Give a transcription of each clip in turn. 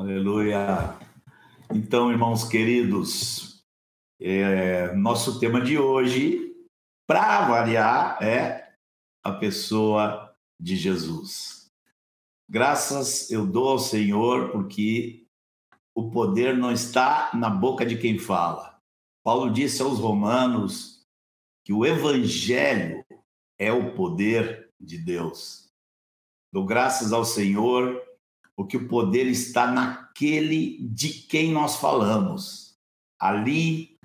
Aleluia. Então, irmãos queridos, é, nosso tema de hoje, para variar, é a pessoa de Jesus. Graças eu dou ao Senhor, porque o poder não está na boca de quem fala. Paulo disse aos Romanos que o Evangelho é o poder de Deus. Dou graças ao Senhor, porque o poder está naquele de quem nós falamos. Ali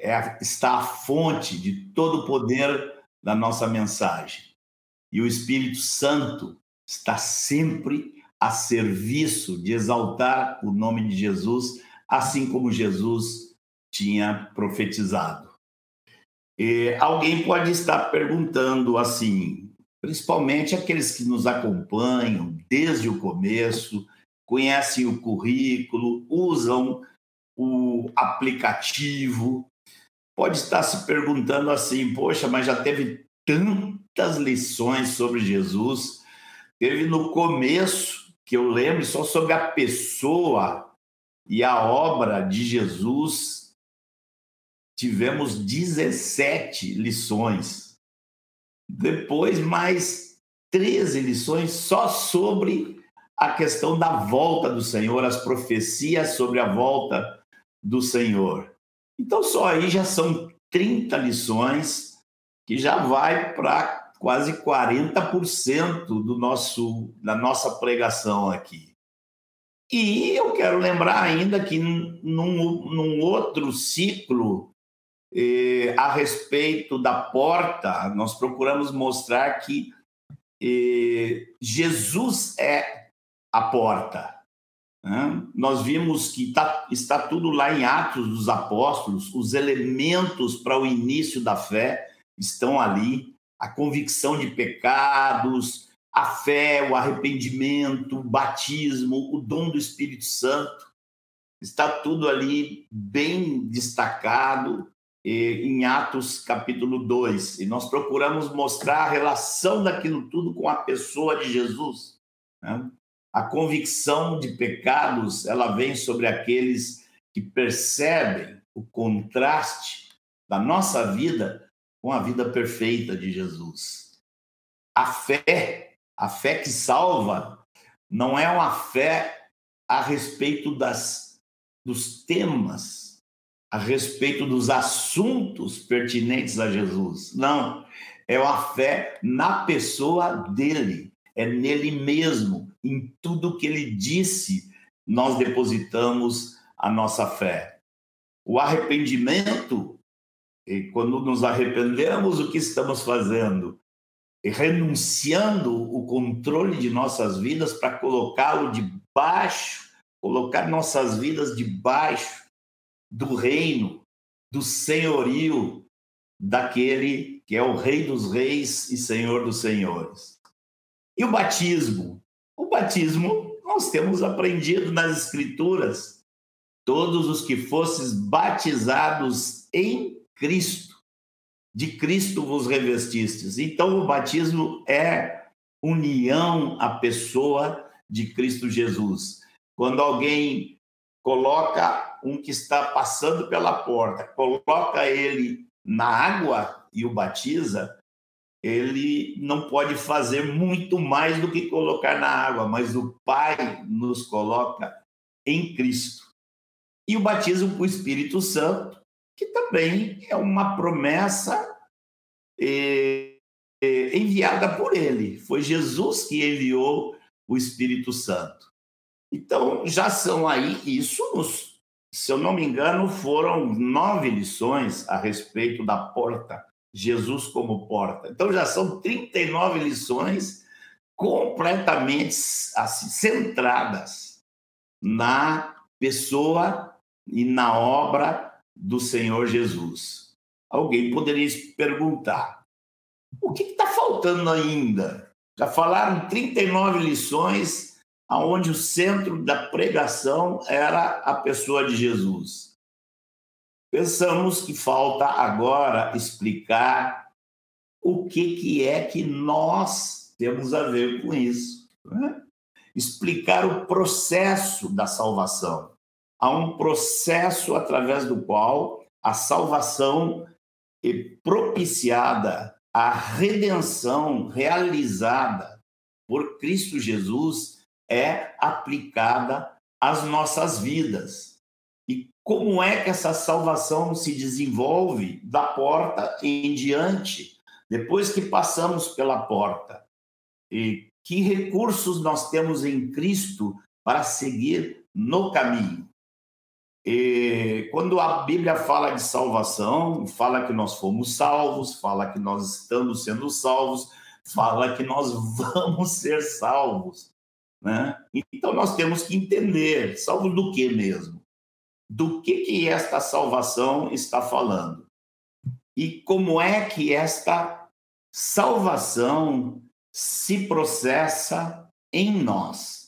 é, está a fonte de todo o poder da nossa mensagem. E o Espírito Santo está sempre a serviço de exaltar o nome de Jesus, assim como Jesus tinha profetizado. E alguém pode estar perguntando assim, principalmente aqueles que nos acompanham desde o começo, conhecem o currículo, usam o aplicativo, pode estar se perguntando assim: poxa, mas já teve tantas lições sobre Jesus, teve no começo, que eu lembro, só sobre a pessoa e a obra de Jesus, tivemos 17 lições. Depois, mais 13 lições só sobre a questão da volta do Senhor, as profecias sobre a volta do Senhor. Então, só aí já são 30 lições, que já vai para quase 40% do nosso, da nossa pregação aqui. E eu quero lembrar ainda que num, num outro ciclo eh, a respeito da porta, nós procuramos mostrar que eh, Jesus é a porta. Né? Nós vimos que tá, está tudo lá em Atos dos Apóstolos, os elementos para o início da fé estão ali, a convicção de pecados, a fé, o arrependimento, o batismo, o dom do Espírito Santo. Está tudo ali bem destacado em Atos capítulo 2. E nós procuramos mostrar a relação daquilo tudo com a pessoa de Jesus. Né? A convicção de pecados, ela vem sobre aqueles que percebem o contraste da nossa vida com a vida perfeita de Jesus. A fé, a fé que salva, não é uma fé a respeito das, dos temas, a respeito dos assuntos pertinentes a Jesus. Não, é uma fé na pessoa dele, é nele mesmo, em tudo que ele disse, nós depositamos a nossa fé. O arrependimento, quando nos arrependemos, o que estamos fazendo? renunciando o controle de nossas vidas para colocá-lo debaixo, colocar nossas vidas debaixo do reino, do senhorio daquele que é o Rei dos Reis e Senhor dos Senhores. E o batismo? O batismo, nós temos aprendido nas Escrituras, todos os que fosses batizados em Cristo, de Cristo vos revestistes. Então, o batismo é união à pessoa de Cristo Jesus. Quando alguém coloca um que está passando pela porta, coloca ele na água e o batiza, ele não pode fazer muito mais do que colocar na água, mas o Pai nos coloca em Cristo. E o batismo com o Espírito Santo, que também é uma promessa eh, eh, enviada por ele. Foi Jesus que enviou o Espírito Santo. Então, já são aí, isso se eu não me engano, foram nove lições a respeito da porta Jesus como porta. Então já são 39 lições completamente assim, centradas na pessoa e na obra do Senhor Jesus. Alguém poderia perguntar: o que está faltando ainda? Já falaram 39 lições, aonde o centro da pregação era a pessoa de Jesus. Pensamos que falta agora explicar o que, que é que nós temos a ver com isso. Né? explicar o processo da salvação. Há um processo através do qual a salvação é propiciada, a redenção realizada por Cristo Jesus é aplicada às nossas vidas. E como é que essa salvação se desenvolve da porta em diante, depois que passamos pela porta? E que recursos nós temos em Cristo para seguir no caminho? E quando a Bíblia fala de salvação, fala que nós fomos salvos, fala que nós estamos sendo salvos, fala que nós vamos ser salvos. Né? Então nós temos que entender, salvo do que mesmo? Do que, que esta salvação está falando? E como é que esta salvação se processa em nós?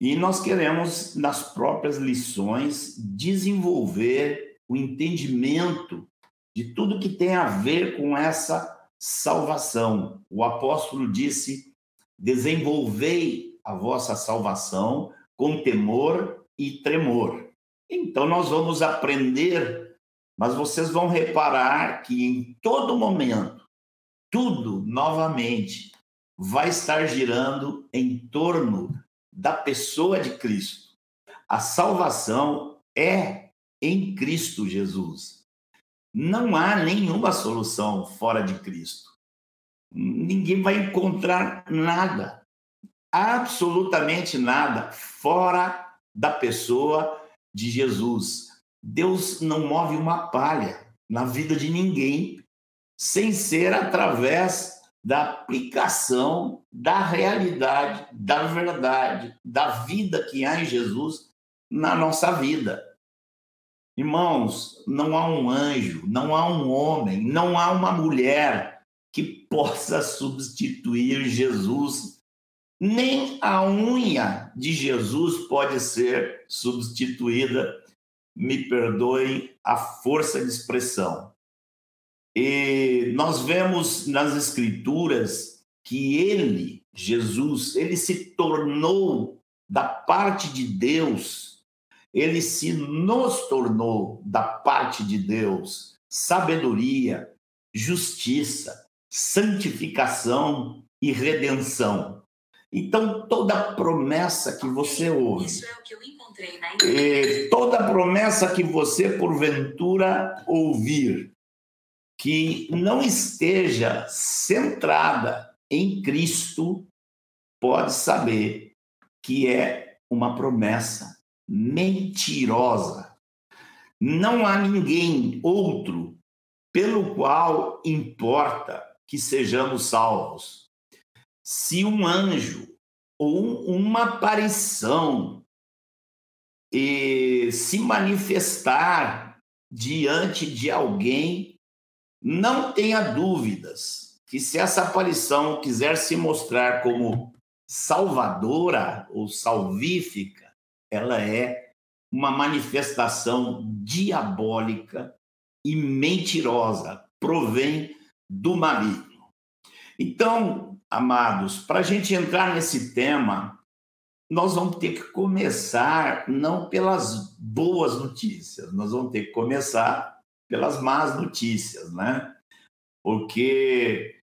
E nós queremos, nas próprias lições, desenvolver o entendimento de tudo que tem a ver com essa salvação. O apóstolo disse: desenvolvei a vossa salvação com temor e tremor. Então nós vamos aprender, mas vocês vão reparar que em todo momento, tudo novamente vai estar girando em torno da pessoa de Cristo. A salvação é em Cristo Jesus. Não há nenhuma solução fora de Cristo. Ninguém vai encontrar nada absolutamente nada fora da pessoa de Jesus. Deus não move uma palha na vida de ninguém sem ser através da aplicação da realidade, da verdade, da vida que há em Jesus na nossa vida. Irmãos, não há um anjo, não há um homem, não há uma mulher que possa substituir Jesus nem a unha de Jesus pode ser substituída, me perdoem a força de expressão. E nós vemos nas Escrituras que ele, Jesus, ele se tornou da parte de Deus, ele se nos tornou da parte de Deus sabedoria, justiça, santificação e redenção. Então, toda promessa que você ouve, é toda promessa que você, porventura, ouvir, que não esteja centrada em Cristo, pode saber que é uma promessa mentirosa. Não há ninguém outro pelo qual importa que sejamos salvos se um anjo ou uma aparição e se manifestar diante de alguém, não tenha dúvidas que se essa aparição quiser se mostrar como salvadora ou salvífica, ela é uma manifestação diabólica e mentirosa, provém do maligno. Então, amados, para a gente entrar nesse tema, nós vamos ter que começar não pelas boas notícias, nós vamos ter que começar pelas más notícias, né? Porque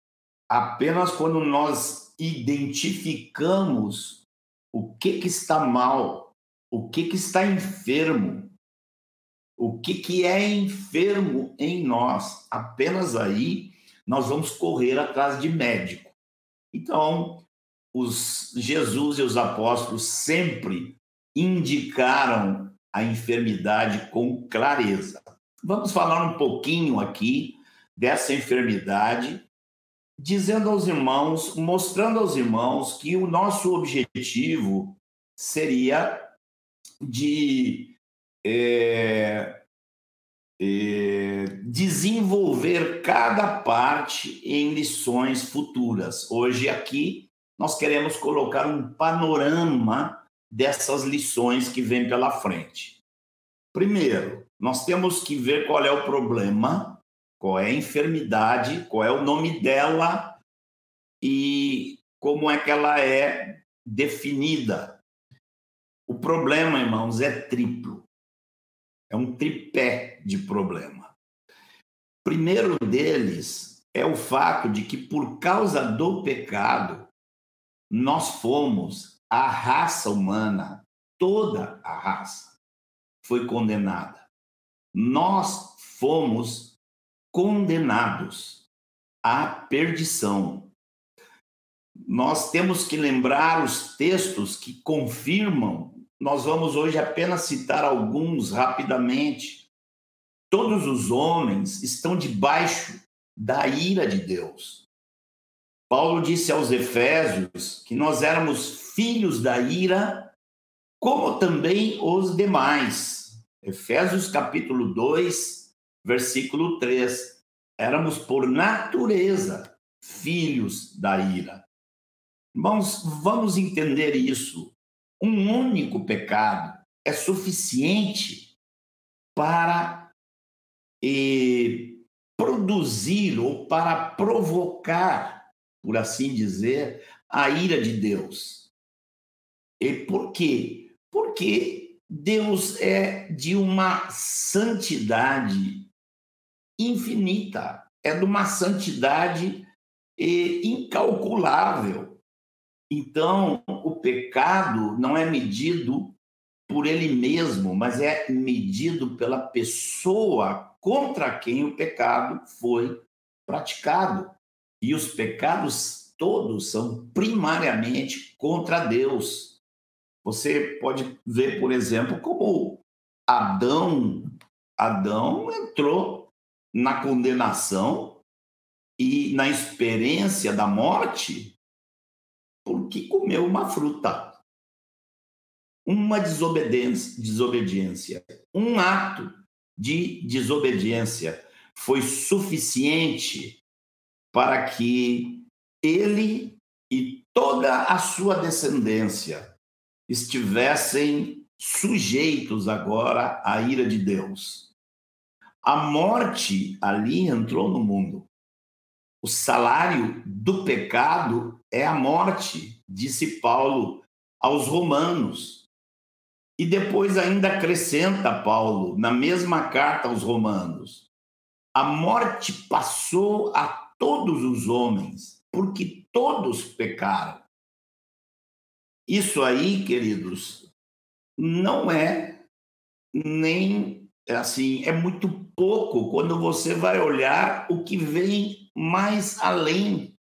apenas quando nós identificamos o que, que está mal, o que, que está enfermo, o que, que é enfermo em nós, apenas aí nós vamos correr atrás de médico. Então, os Jesus e os apóstolos sempre indicaram a enfermidade com clareza. Vamos falar um pouquinho aqui dessa enfermidade, dizendo aos irmãos, mostrando aos irmãos que o nosso objetivo seria de é, é, desenvolver cada parte em lições futuras. Hoje, aqui, nós queremos colocar um panorama dessas lições que vêm pela frente. Primeiro, nós temos que ver qual é o problema, qual é a enfermidade, qual é o nome dela e como é que ela é definida. O problema, irmãos, é triplo. É um tripé de problema. Primeiro deles é o fato de que, por causa do pecado, nós fomos a raça humana, toda a raça foi condenada. Nós fomos condenados à perdição. Nós temos que lembrar os textos que confirmam. Nós vamos hoje apenas citar alguns rapidamente. Todos os homens estão debaixo da ira de Deus. Paulo disse aos Efésios que nós éramos filhos da ira, como também os demais. Efésios capítulo 2, versículo 3. Éramos por natureza filhos da ira. Irmãos, vamos entender isso. Um único pecado é suficiente para eh, produzir ou para provocar, por assim dizer, a ira de Deus. E por quê? Porque Deus é de uma santidade infinita, é de uma santidade incalculável. Então, o pecado não é medido por ele mesmo, mas é medido pela pessoa contra quem o pecado foi praticado. E os pecados todos são primariamente contra Deus. Você pode ver, por exemplo, como Adão, Adão entrou na condenação e na experiência da morte porque comeu uma fruta. Uma desobediência, desobediência, um ato de desobediência foi suficiente para que ele e toda a sua descendência estivessem sujeitos agora à ira de Deus. A morte ali entrou no mundo. O salário do pecado é a morte, disse Paulo aos Romanos. E depois ainda acrescenta Paulo, na mesma carta aos Romanos: a morte passou a todos os homens, porque todos pecaram. Isso aí, queridos, não é nem assim, é muito pouco quando você vai olhar o que vem mais além.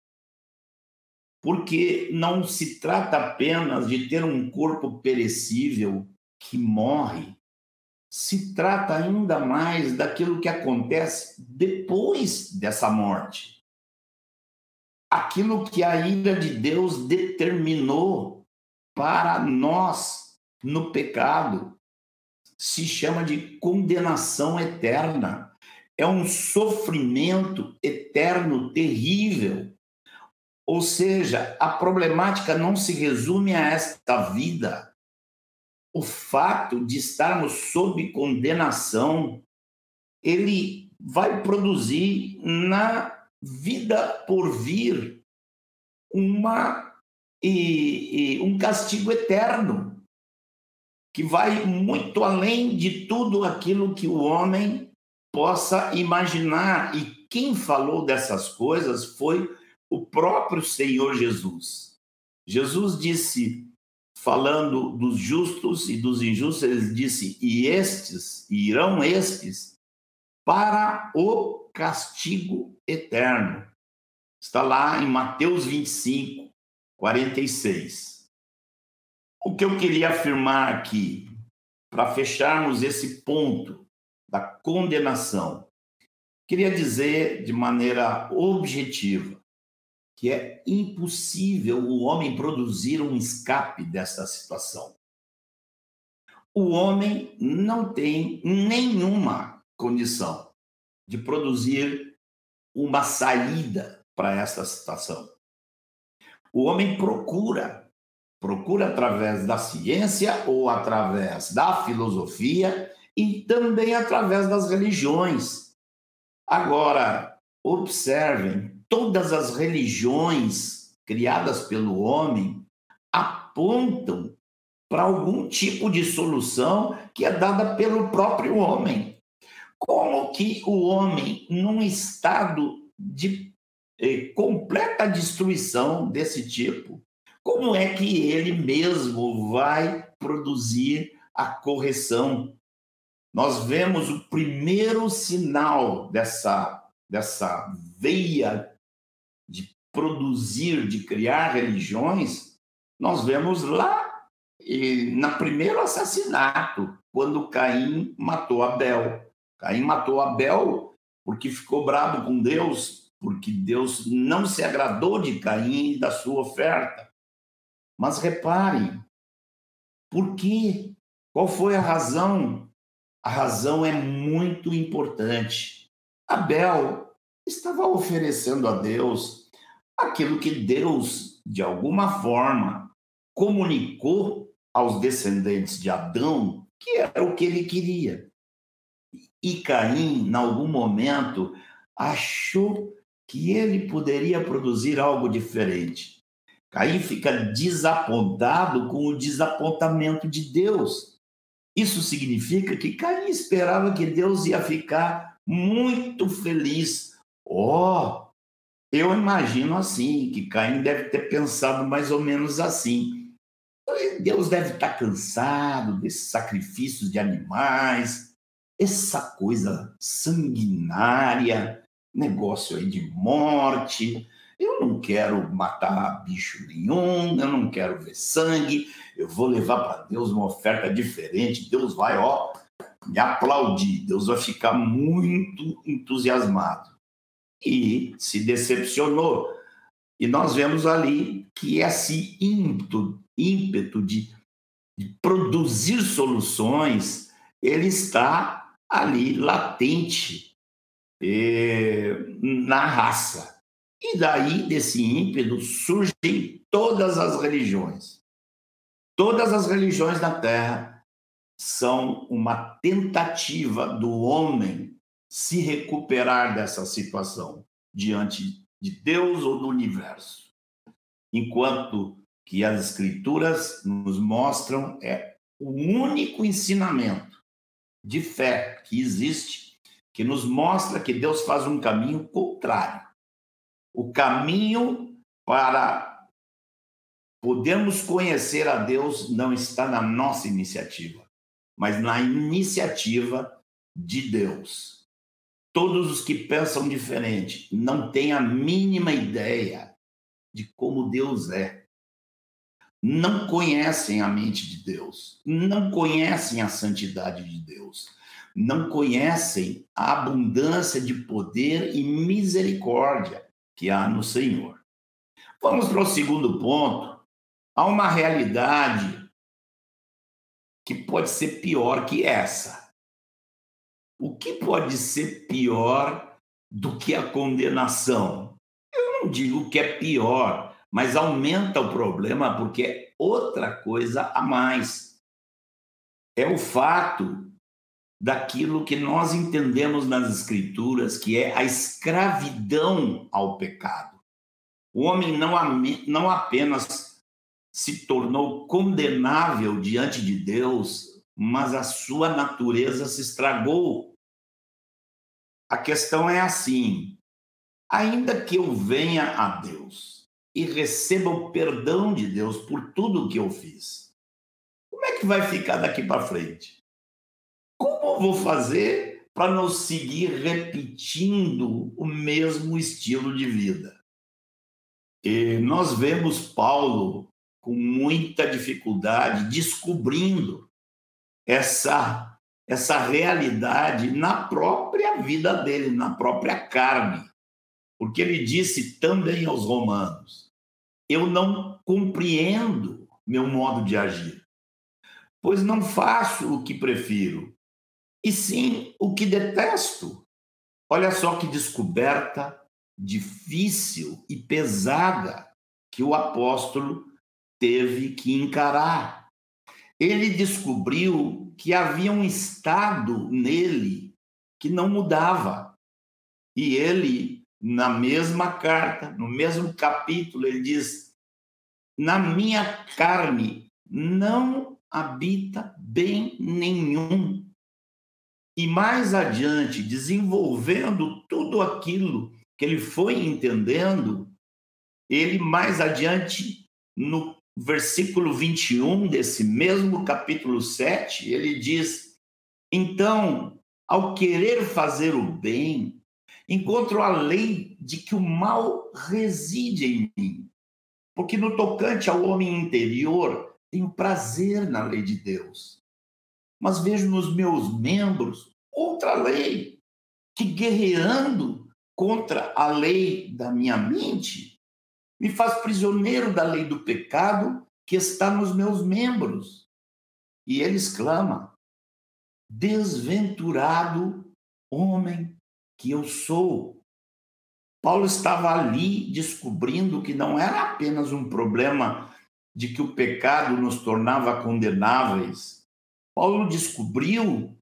Porque não se trata apenas de ter um corpo perecível que morre, se trata ainda mais daquilo que acontece depois dessa morte. Aquilo que a ira de Deus determinou para nós no pecado se chama de condenação eterna é um sofrimento eterno terrível. Ou seja, a problemática não se resume a esta vida. O fato de estarmos sob condenação, ele vai produzir na vida por vir uma e, e um castigo eterno que vai muito além de tudo aquilo que o homem possa imaginar. E quem falou dessas coisas foi o próprio Senhor Jesus. Jesus disse, falando dos justos e dos injustos, ele disse: E estes, irão estes, para o castigo eterno. Está lá em Mateus 25, 46. O que eu queria afirmar aqui, para fecharmos esse ponto, da condenação. Queria dizer de maneira objetiva que é impossível o homem produzir um escape dessa situação. O homem não tem nenhuma condição de produzir uma saída para essa situação. O homem procura, procura através da ciência ou através da filosofia e também através das religiões. Agora, observem, todas as religiões criadas pelo homem apontam para algum tipo de solução que é dada pelo próprio homem. Como que o homem, num estado de eh, completa destruição desse tipo, como é que ele mesmo vai produzir a correção? Nós vemos o primeiro sinal dessa, dessa veia de produzir, de criar religiões, nós vemos lá e, na primeiro assassinato, quando Caim matou Abel. Caim matou Abel porque ficou bravo com Deus, porque Deus não se agradou de Caim e da sua oferta. Mas reparem, por quê? Qual foi a razão? A razão é muito importante. Abel estava oferecendo a Deus aquilo que Deus, de alguma forma, comunicou aos descendentes de Adão que era o que ele queria. E Caim, em algum momento, achou que ele poderia produzir algo diferente. Caim fica desapontado com o desapontamento de Deus. Isso significa que Caim esperava que Deus ia ficar muito feliz. Oh, eu imagino assim, que Caim deve ter pensado mais ou menos assim. Deus deve estar cansado desses sacrifícios de animais, essa coisa sanguinária, negócio aí de morte. Eu não quero matar bicho nenhum, eu não quero ver sangue, eu vou levar para Deus uma oferta diferente. Deus vai, ó, me aplaudir, Deus vai ficar muito entusiasmado. E se decepcionou. E nós vemos ali que esse ímpeto, ímpeto de, de produzir soluções, ele está ali latente eh, na raça. E daí, desse ímpeto, surgem todas as religiões. Todas as religiões da Terra são uma tentativa do homem se recuperar dessa situação diante de Deus ou do universo. Enquanto que as escrituras nos mostram é o único ensinamento de fé que existe que nos mostra que Deus faz um caminho contrário o caminho para podermos conhecer a Deus não está na nossa iniciativa, mas na iniciativa de Deus. Todos os que pensam diferente não têm a mínima ideia de como Deus é. Não conhecem a mente de Deus, não conhecem a santidade de Deus, não conhecem a abundância de poder e misericórdia que há no Senhor. Vamos para o segundo ponto. Há uma realidade que pode ser pior que essa. O que pode ser pior do que a condenação? Eu não digo que é pior, mas aumenta o problema porque é outra coisa a mais. É o fato daquilo que nós entendemos nas Escrituras, que é a escravidão ao pecado. O homem não, não apenas se tornou condenável diante de Deus, mas a sua natureza se estragou. A questão é assim: ainda que eu venha a Deus e receba o perdão de Deus por tudo o que eu fiz, como é que vai ficar daqui para frente? Como vou fazer para não seguir repetindo o mesmo estilo de vida? E nós vemos Paulo com muita dificuldade descobrindo essa essa realidade na própria vida dele, na própria carne. Porque ele disse também aos romanos: Eu não compreendo meu modo de agir, pois não faço o que prefiro, e sim o que detesto. Olha só que descoberta difícil e pesada que o apóstolo teve que encarar. Ele descobriu que havia um estado nele que não mudava. E ele, na mesma carta, no mesmo capítulo, ele diz: na minha carne não habita bem nenhum. E mais adiante, desenvolvendo tudo aquilo que ele foi entendendo, ele mais adiante, no versículo 21 desse mesmo capítulo 7, ele diz: Então, ao querer fazer o bem, encontro a lei de que o mal reside em mim. Porque no tocante ao homem interior, tenho prazer na lei de Deus. Mas vejo nos meus membros outra lei, que guerreando contra a lei da minha mente, me faz prisioneiro da lei do pecado que está nos meus membros. E ele exclama: Desventurado homem que eu sou. Paulo estava ali descobrindo que não era apenas um problema de que o pecado nos tornava condenáveis. Paulo descobriu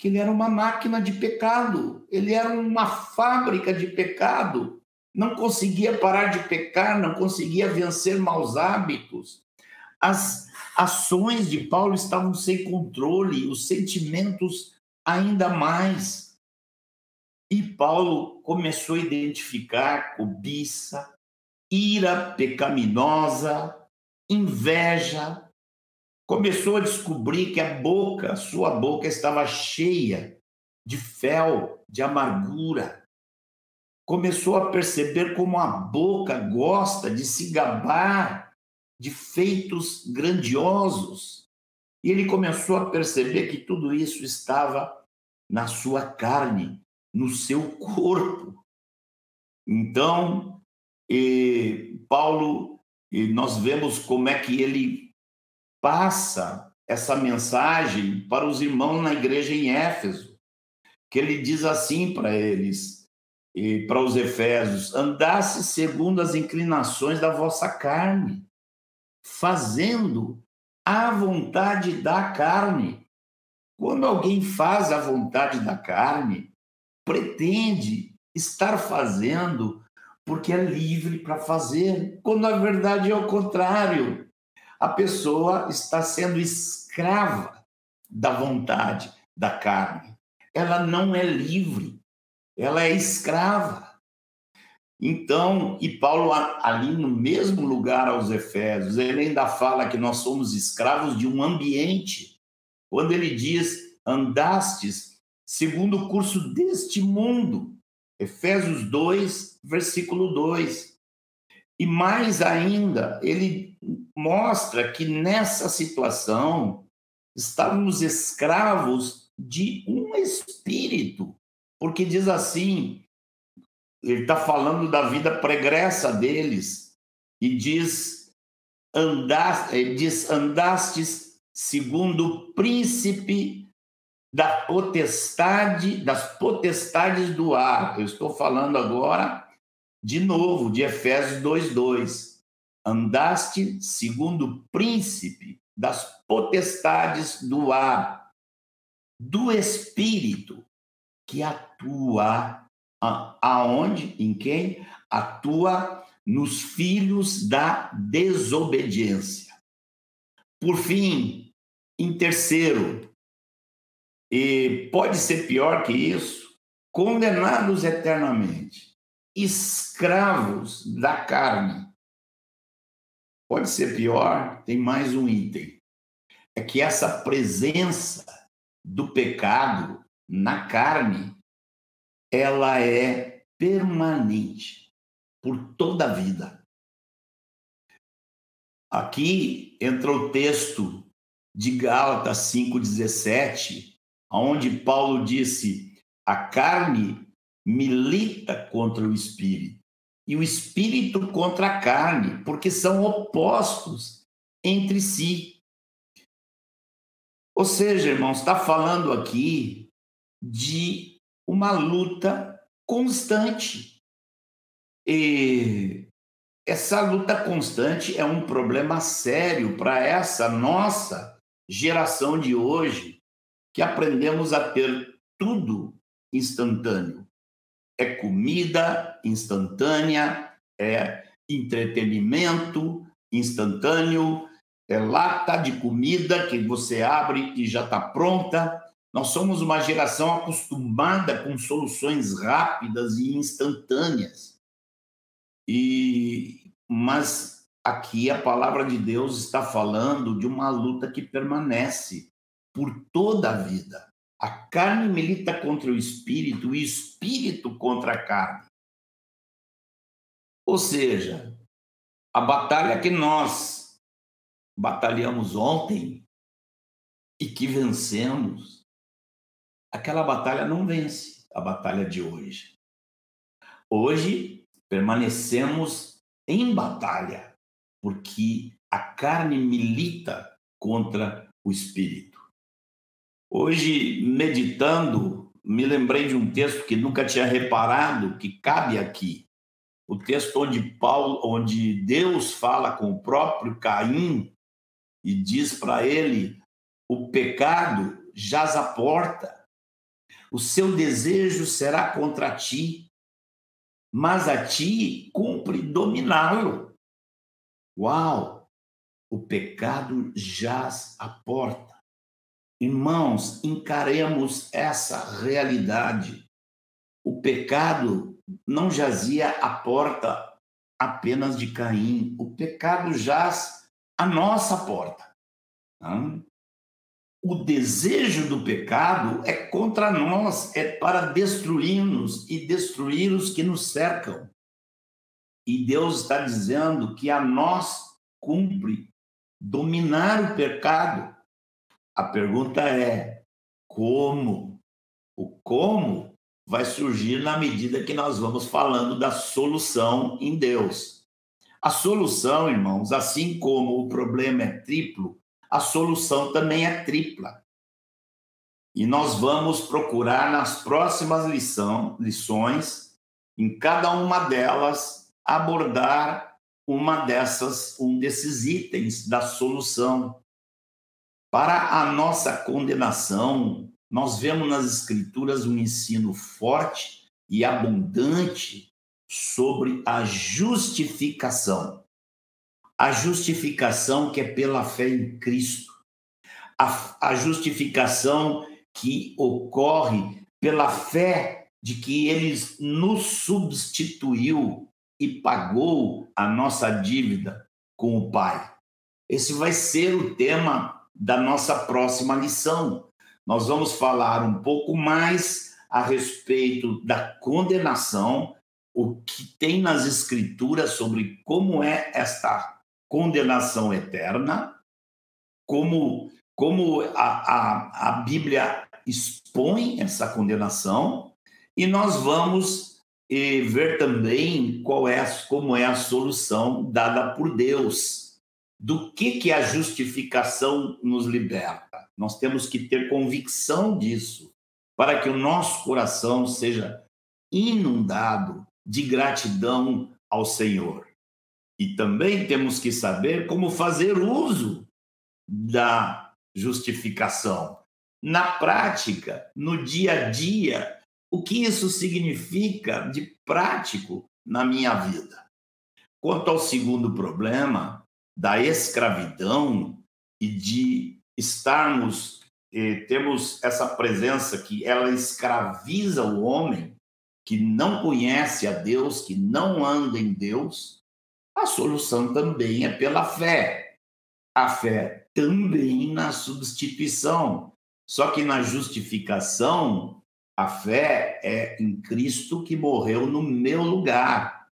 que ele era uma máquina de pecado, ele era uma fábrica de pecado. Não conseguia parar de pecar, não conseguia vencer maus hábitos. As ações de Paulo estavam sem controle, os sentimentos ainda mais. E Paulo começou a identificar cobiça, ira pecaminosa, inveja. Começou a descobrir que a boca, sua boca, estava cheia de fel, de amargura. Começou a perceber como a boca gosta de se gabar de feitos grandiosos. E ele começou a perceber que tudo isso estava na sua carne, no seu corpo. Então, Paulo, nós vemos como é que ele passa essa mensagem para os irmãos na igreja em Éfeso, que ele diz assim para eles, e para os Efésios: andasse segundo as inclinações da vossa carne, fazendo a vontade da carne. Quando alguém faz a vontade da carne, pretende estar fazendo porque é livre para fazer, quando na verdade é o contrário. A pessoa está sendo escrava da vontade da carne. Ela não é livre, ela é escrava. Então, e Paulo, ali no mesmo lugar aos Efésios, ele ainda fala que nós somos escravos de um ambiente. Quando ele diz: andastes segundo o curso deste mundo. Efésios 2, versículo 2. E mais ainda, ele mostra que nessa situação estávamos escravos de um espírito, porque diz assim, ele está falando da vida pregressa deles, e diz, andaste, diz, andastes segundo o príncipe da potestade, das potestades do ar. Eu estou falando agora de novo de Efésios 2:2. Andaste segundo o príncipe das potestades do ar, do espírito que atua aonde? Em quem? Atua nos filhos da desobediência. Por fim, em terceiro, e pode ser pior que isso, condenados eternamente, escravos da carne. Pode ser pior, tem mais um item. É que essa presença do pecado na carne, ela é permanente por toda a vida. Aqui entra o texto de Gálatas 5,17, onde Paulo disse: a carne milita contra o espírito e o espírito contra a carne, porque são opostos entre si. Ou seja, irmãos, está falando aqui de uma luta constante. E essa luta constante é um problema sério para essa nossa geração de hoje, que aprendemos a ter tudo instantâneo. É comida instantânea, é entretenimento, instantâneo, é lata de comida que você abre e já está pronta. Nós somos uma geração acostumada com soluções rápidas e instantâneas. E mas aqui a palavra de Deus está falando de uma luta que permanece por toda a vida. A carne milita contra o espírito, o espírito contra a carne. Ou seja, a batalha que nós batalhamos ontem e que vencemos, aquela batalha não vence a batalha de hoje. Hoje permanecemos em batalha, porque a carne milita contra o espírito. Hoje, meditando, me lembrei de um texto que nunca tinha reparado que cabe aqui. O texto onde Paulo, onde Deus fala com o próprio Caim e diz para ele: "O pecado jaz à porta. O seu desejo será contra ti, mas a ti cumpre dominá-lo." Uau! O pecado jaz à porta. Irmãos, encaremos essa realidade. O pecado não jazia à porta apenas de Caim, o pecado jaz à nossa porta. O desejo do pecado é contra nós, é para destruir-nos e destruir os que nos cercam. E Deus está dizendo que a nós cumpre dominar o pecado a pergunta é como? O como vai surgir na medida que nós vamos falando da solução em Deus. A solução, irmãos, assim como o problema é triplo, a solução também é tripla. E nós vamos procurar nas próximas lição, lições, em cada uma delas, abordar uma dessas, um desses itens da solução. Para a nossa condenação, nós vemos nas Escrituras um ensino forte e abundante sobre a justificação. A justificação que é pela fé em Cristo. A, a justificação que ocorre pela fé de que ele nos substituiu e pagou a nossa dívida com o Pai. Esse vai ser o tema da nossa próxima lição. Nós vamos falar um pouco mais a respeito da condenação, o que tem nas Escrituras sobre como é esta condenação eterna, como, como a, a, a Bíblia expõe essa condenação, e nós vamos eh, ver também qual é, como é a solução dada por Deus do que, que a justificação nos liberta. Nós temos que ter convicção disso, para que o nosso coração seja inundado de gratidão ao Senhor. E também temos que saber como fazer uso da justificação. Na prática, no dia a dia, o que isso significa de prático na minha vida. Quanto ao segundo problema, da escravidão e de estarmos, eh, temos essa presença que ela escraviza o homem que não conhece a Deus, que não anda em Deus, a solução também é pela fé. A fé também na substituição. Só que na justificação, a fé é em Cristo que morreu no meu lugar.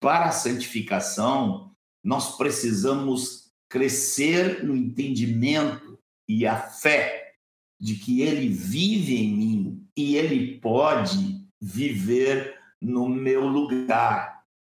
Para a santificação, nós precisamos crescer no entendimento e a fé de que ele vive em mim e ele pode viver no meu lugar.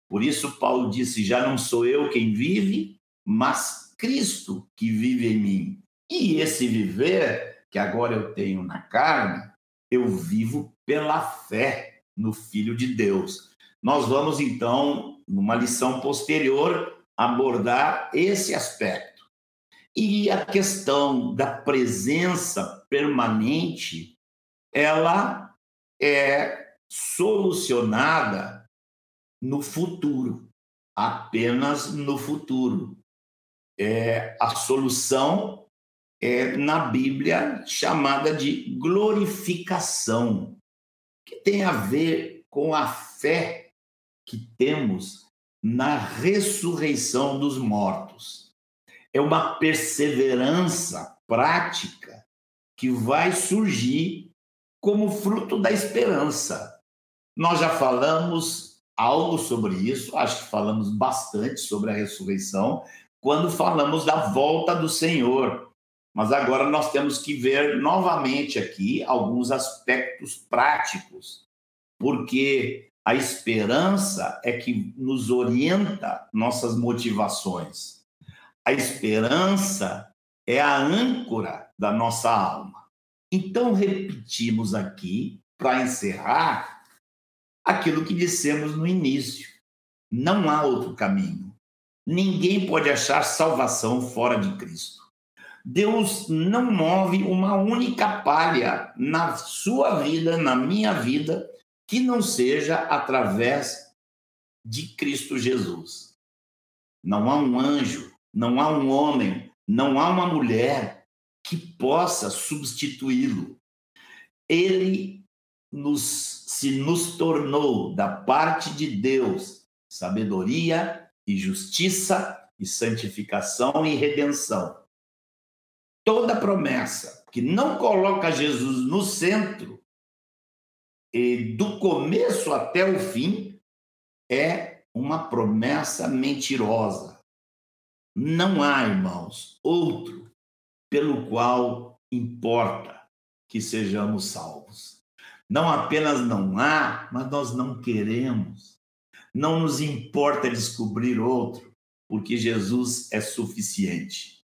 Por isso, Paulo disse: Já não sou eu quem vive, mas Cristo que vive em mim. E esse viver que agora eu tenho na carne, eu vivo pela fé no Filho de Deus. Nós vamos então, numa lição posterior, abordar esse aspecto. E a questão da presença permanente, ela é solucionada no futuro, apenas no futuro. é, a solução é na Bíblia chamada de glorificação, que tem a ver com a fé que temos na ressurreição dos mortos. É uma perseverança prática que vai surgir como fruto da esperança. Nós já falamos algo sobre isso, acho que falamos bastante sobre a ressurreição, quando falamos da volta do Senhor. Mas agora nós temos que ver novamente aqui alguns aspectos práticos, porque a esperança é que nos orienta nossas motivações. A esperança é a âncora da nossa alma. Então, repetimos aqui, para encerrar, aquilo que dissemos no início: não há outro caminho. Ninguém pode achar salvação fora de Cristo. Deus não move uma única palha na sua vida, na minha vida, que não seja através de Cristo Jesus. Não há um anjo, não há um homem, não há uma mulher que possa substituí-lo. Ele nos, se nos tornou da parte de Deus sabedoria e justiça e santificação e redenção. Toda promessa que não coloca Jesus no centro e do começo até o fim é uma promessa mentirosa. Não há, irmãos, outro pelo qual importa que sejamos salvos. Não apenas não há, mas nós não queremos. Não nos importa descobrir outro, porque Jesus é suficiente.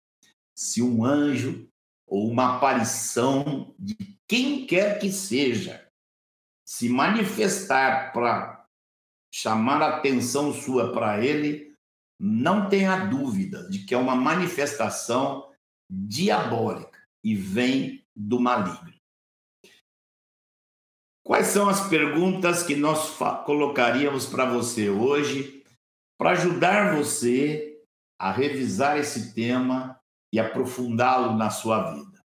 Se um anjo ou uma aparição de quem quer que seja se manifestar para chamar a atenção sua para ele, não tenha dúvida de que é uma manifestação diabólica e vem do maligno. Quais são as perguntas que nós colocaríamos para você hoje para ajudar você a revisar esse tema e aprofundá-lo na sua vida?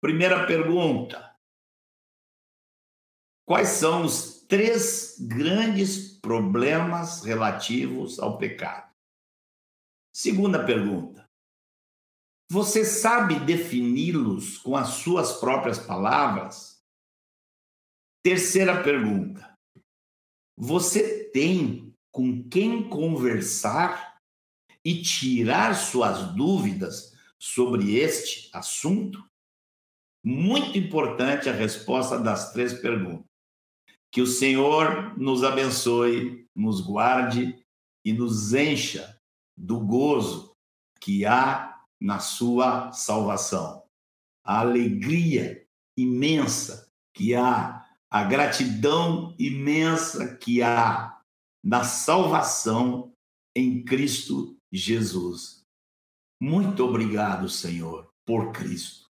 Primeira pergunta: Quais são os três grandes problemas relativos ao pecado? Segunda pergunta: Você sabe defini-los com as suas próprias palavras? Terceira pergunta. Você tem com quem conversar e tirar suas dúvidas sobre este assunto? Muito importante a resposta das três perguntas. Que o Senhor nos abençoe, nos guarde e nos encha do gozo que há na sua salvação. A alegria imensa que há a gratidão imensa que há na salvação em Cristo Jesus. Muito obrigado, Senhor, por Cristo.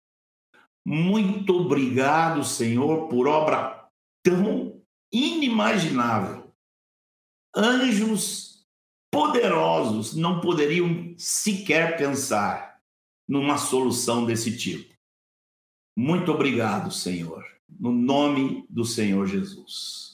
Muito obrigado, Senhor, por obra tão inimaginável. Anjos poderosos não poderiam sequer pensar numa solução desse tipo. Muito obrigado, Senhor no nome do Senhor Jesus.